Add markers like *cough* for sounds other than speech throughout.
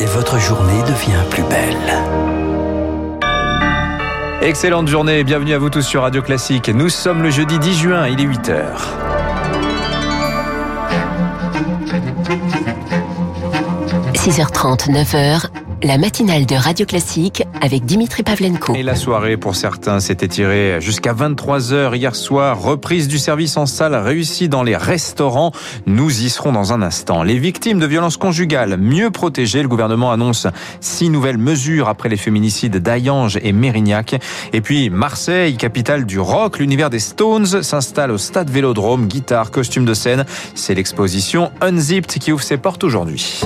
et votre journée devient plus belle. Excellente journée et bienvenue à vous tous sur Radio Classique. Nous sommes le jeudi 10 juin, il est 8h. 6h30, 9h, la matinale de Radio Classique avec Dimitri Pavlenko. Et la soirée pour certains s'est étirée jusqu'à 23h hier soir. Reprise du service en salle réussie dans les restaurants. Nous y serons dans un instant. Les victimes de violences conjugales mieux protégées. Le gouvernement annonce six nouvelles mesures après les féminicides d'Ayange et Mérignac. Et puis Marseille, capitale du rock, l'univers des Stones s'installe au stade Vélodrome. Guitare, costume de scène. C'est l'exposition Unzipped qui ouvre ses portes aujourd'hui.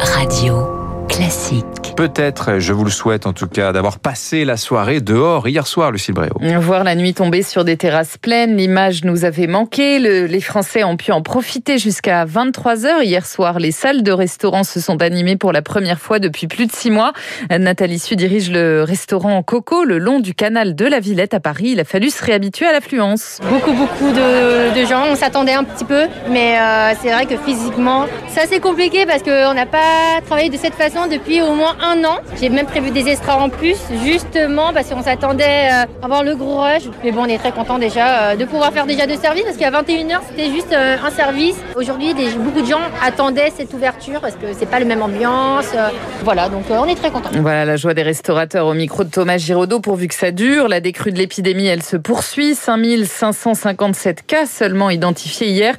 Radio classique. Peut-être, je vous le souhaite en tout cas, d'avoir passé la soirée dehors hier soir, Lucille Bréau. Voir la nuit tomber sur des terrasses pleines, l'image nous avait manqué. les Français ont pu en profiter jusqu'à 23h. Hier soir, les salles de restaurants se sont animées pour la première fois depuis plus de six mois. Nathalie Su dirige le restaurant Coco le long du canal de la Villette à Paris. Il a fallu se réhabituer à l'affluence. Beaucoup, beaucoup de, gens. On s'attendait un petit peu, mais euh, c'est vrai que physiquement, c'est assez compliqué parce qu'on n'a pas travaillé de cette façon depuis au moins un an. J'ai même prévu des extras en plus, justement parce qu'on s'attendait euh, à avoir le gros rush. Mais bon, on est très content déjà euh, de pouvoir faire déjà deux services parce qu'à 21h, c'était juste euh, un service. Aujourd'hui, beaucoup de gens attendaient cette ouverture parce que c'est pas la même ambiance. Voilà, donc on est très content. Voilà la joie des restaurateurs au micro de Thomas Giraudot pourvu que ça dure. La décrue de l'épidémie, elle se poursuit. 5557 cas seulement identifiés hier,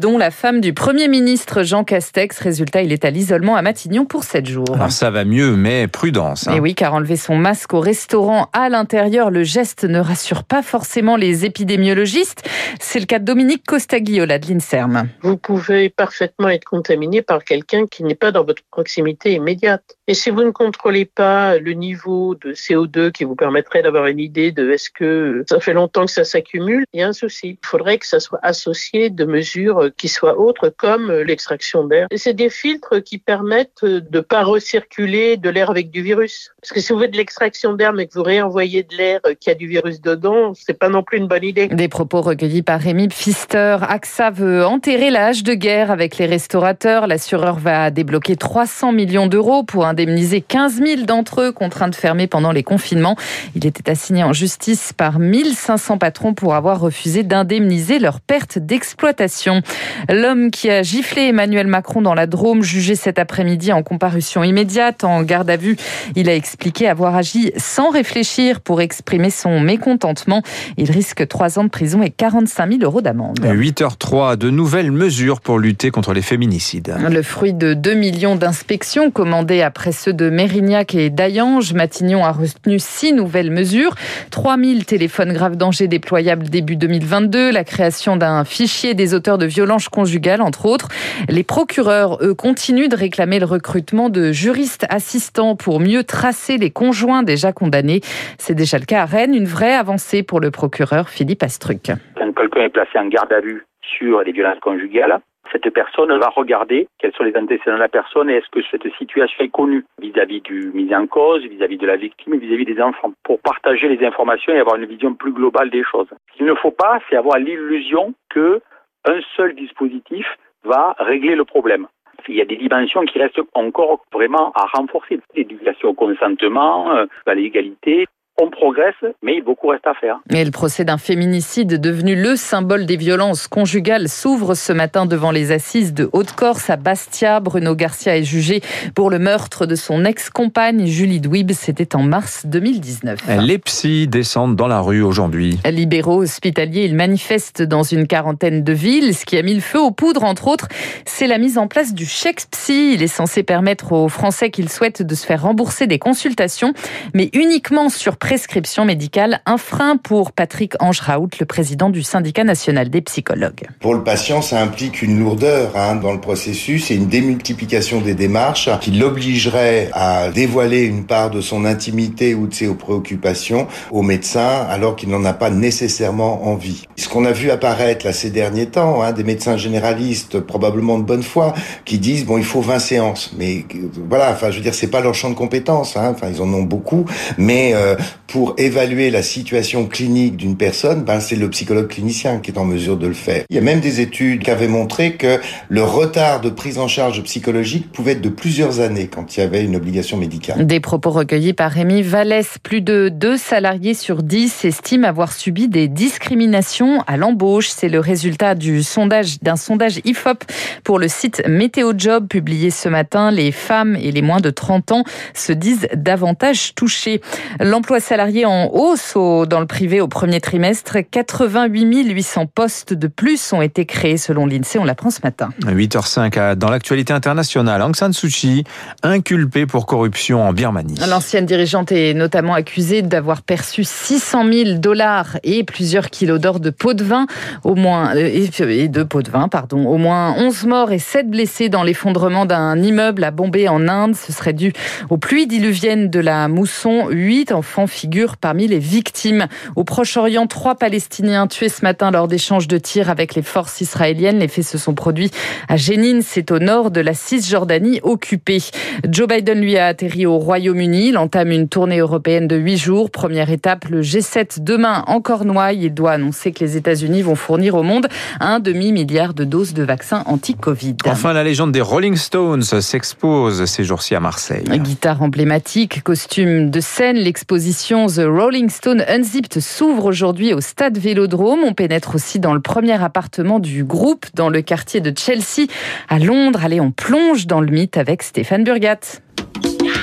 dont la femme du Premier ministre Jean Castex. Résultat, il est à l'isolement à Matignon pour 7 jours. Alors ça va mieux, mais prudence. Hein. Et oui, car enlever son masque au restaurant à l'intérieur, le geste ne rassure pas forcément les épidémiologistes. C'est le cas de Dominique Costagliola de l'INSERM. Vous pouvez parfaitement être contaminé par quelqu'un qui n'est pas dans votre proximité immédiate. Et si vous ne contrôlez pas le niveau de CO2 qui vous permettrait d'avoir une idée de est-ce que ça fait longtemps que ça s'accumule, il y a un souci. Il faudrait que ça soit associé de mesures qui soient autres comme l'extraction d'air. Et c'est des filtres qui permettent de pas recirculer de l'air avec du virus. Parce que si vous faites de l'extraction d'air mais que vous réenvoyez de l'air qui a du virus dedans, c'est pas non plus une bonne idée. Des propos recueillis par Rémi Pfister. AXA veut enterrer la hache de guerre avec les restaurateurs. L'assureur va débloquer 300 millions d'euros pour indemniser 15 000 d'entre eux contraints de fermer pendant les confinements. Il était assigné en justice par 1500 patrons pour avoir refusé d'indemniser leurs pertes d'exploitation. L'homme qui a giflé Emmanuel Macron dans la Drôme, jugé cet après-midi en comparution immédiate, en garde à vue, il a expliqué avoir agi sans réfléchir pour exprimer son mécontentement. Il risque 3 ans de prison et 45 000 euros d'amende. 8h03, de nouvelles mesures pour lutter contre les féminicides. Le fruit de 2 millions d'inspections commandées après ceux de Mérignac et d'Ayange, Matignon a retenu 6 nouvelles mesures. 3 000 téléphones graves danger déployables début 2022, la création d'un fichier des auteurs de violences conjugales, entre autres. Les procureurs, eux, continuent de réclamer le recrutement de juristes assistants pour mieux tracer les conjoints déjà condamnés. C'est déjà le cas à Rennes, une vraie avancée pour le procureur Philippe Astruc. Quand quelqu'un est placé en garde à vue sur les violences conjugales, cette personne va regarder quels sont les antécédents de la personne et est-ce que cette situation est connue vis-à-vis du mis en cause, vis-à-vis de la victime et vis-à-vis des enfants, pour partager les informations et avoir une vision plus globale des choses. Ce qu'il ne faut pas, c'est avoir l'illusion que un seul dispositif va régler le problème. Il y a des dimensions qui restent encore vraiment à renforcer. L'éducation au consentement, euh, à l'égalité, on progresse, mais beaucoup reste à faire. Et le procès d'un féminicide devenu le symbole des violences conjugales s'ouvre ce matin devant les assises de Haute-Corse à Bastia. Bruno Garcia est jugé pour le meurtre de son ex-compagne Julie Dwib. C'était en mars 2019. Les psys descendent dans la rue aujourd'hui. Libéraux hospitaliers, ils manifestent dans une quarantaine de villes. Ce qui a mis le feu aux poudres, entre autres, c'est la mise en place du chèque psy. Il est censé permettre aux Français qu'ils souhaitent de se faire rembourser des consultations, mais uniquement sur prescription médicale, un frein pour Patrick Angeraout, le président du syndicat national des psychologues. Pour le patient, ça implique une lourdeur hein, dans le processus et une démultiplication des démarches qui l'obligerait à dévoiler une part de son intimité ou de ses préoccupations au médecin alors qu'il n'en a pas nécessairement envie. Ce qu'on a vu apparaître là ces derniers temps, hein, des médecins généralistes probablement de bonne foi qui disent bon il faut 20 séances, mais voilà, enfin je veux dire c'est pas leur champ de compétences, hein, enfin ils en ont beaucoup, mais euh, pour évaluer la situation clinique d'une personne, ben c'est le psychologue clinicien qui est en mesure de le faire. Il y a même des études qui avaient montré que le retard de prise en charge psychologique pouvait être de plusieurs années quand il y avait une obligation médicale. Des propos recueillis par Rémi Vallès. Plus de deux salariés sur dix estiment avoir subi des discriminations à l'embauche. C'est le résultat du sondage d'un sondage IFOP pour le site Météo Job publié ce matin. Les femmes et les moins de 30 ans se disent davantage touchées. L'emploi salarié en hausse dans le privé au premier trimestre. 88 800 postes de plus ont été créés selon l'INSEE. On l'apprend ce matin. 8h05 dans l'actualité internationale. Aung San Suu Kyi, inculpée pour corruption en Birmanie. L'ancienne dirigeante est notamment accusée d'avoir perçu 600 000 dollars et plusieurs kilos d'or de pots de vin, au moins euh, et de pots de vin, pardon. Au moins 11 morts et 7 blessés dans l'effondrement d'un immeuble à Bombay en Inde. Ce serait dû aux pluies diluviennes de la mousson. Huit enfants figurent parmi les victimes. Au Proche-Orient, trois Palestiniens tués ce matin lors d'échanges de tirs avec les forces israéliennes. Les faits se sont produits à Jénine, c'est au nord de la Cisjordanie occupée. Joe Biden lui a atterri au Royaume-Uni. Il entame une tournée européenne de huit jours. Première étape, le G7 demain en Cornouailles. Il doit annoncer que les États-Unis vont fournir au monde un demi-milliard de doses de vaccins anti-Covid. Enfin, la légende des Rolling Stones s'expose ces jours-ci à Marseille. Guitare emblématique, costume de scène, l'exposition The Rolling Stone Unzipped s'ouvre aujourd'hui au stade Vélodrome. On pénètre aussi dans le premier appartement du groupe dans le quartier de Chelsea à Londres. Allez, on plonge dans le mythe avec Stéphane Burgat.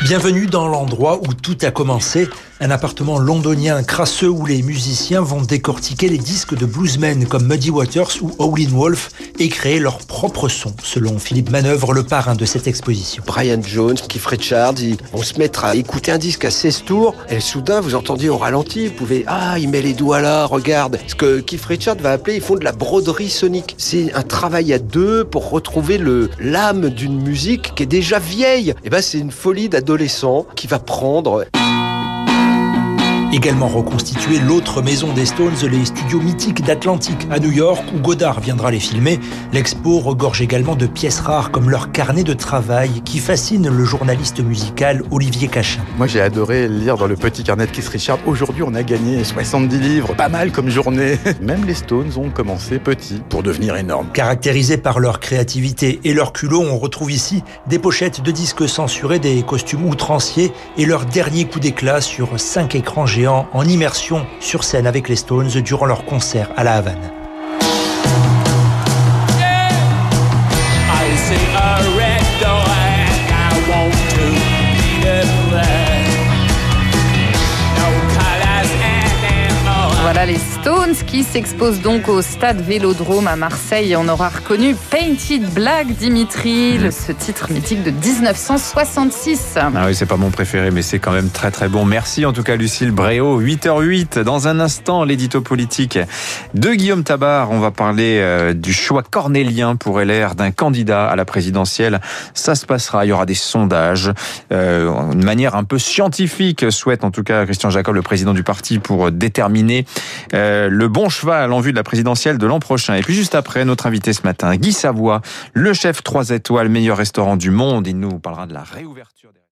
Bienvenue dans l'endroit où tout a commencé, un appartement londonien crasseux où les musiciens vont décortiquer les disques de bluesmen comme Muddy Waters ou Howlin' Wolf et créer leur propre son, selon Philippe Manœuvre, le parrain de cette exposition. Brian Jones, Keith Richards, ils vont se mettre à écouter un disque à 16 tours et soudain vous entendiez au ralenti, vous pouvez ah il met les doigts là, regarde. Ce que Keith Richards va appeler, ils font de la broderie sonique. C'est un travail à deux pour retrouver le l'âme d'une musique qui est déjà vieille. Et ben c'est une folie d'adolescent qui va prendre Également reconstituer l'autre maison des Stones, les studios mythiques d'Atlantic à New York, où Godard viendra les filmer. L'expo regorge également de pièces rares comme leur carnet de travail qui fascine le journaliste musical Olivier Cachin. Moi j'ai adoré lire dans le petit carnet de Keith Richard. Aujourd'hui on a gagné 70 livres, pas mal comme journée. *laughs* Même les Stones ont commencé petits pour devenir énormes. Caractérisés par leur créativité et leur culot, on retrouve ici des pochettes de disques censurés, des costumes outranciers et leur dernier coup d'éclat sur cinq écrans géants en immersion sur scène avec les Stones durant leur concert à La Havane. Voilà les Stones qui s'exposent donc au stade Vélodrome à Marseille. On aura reconnu Painted Black Dimitri, ce titre mythique de 1966. Ah oui, c'est pas mon préféré, mais c'est quand même très très bon. Merci en tout cas Lucille Bréau. 8h08, dans un instant, l'édito politique de Guillaume Tabar. On va parler euh, du choix cornélien pour LR d'un candidat à la présidentielle. Ça se passera, il y aura des sondages. Euh, une manière un peu scientifique, souhaite en tout cas Christian Jacob, le président du parti, pour déterminer euh, le bon cheval en vue de la présidentielle de l'an prochain. Et puis juste après, notre invité ce matin, Guy Savoie, le chef 3 étoiles, meilleur restaurant du monde. Il nous parlera de la réouverture.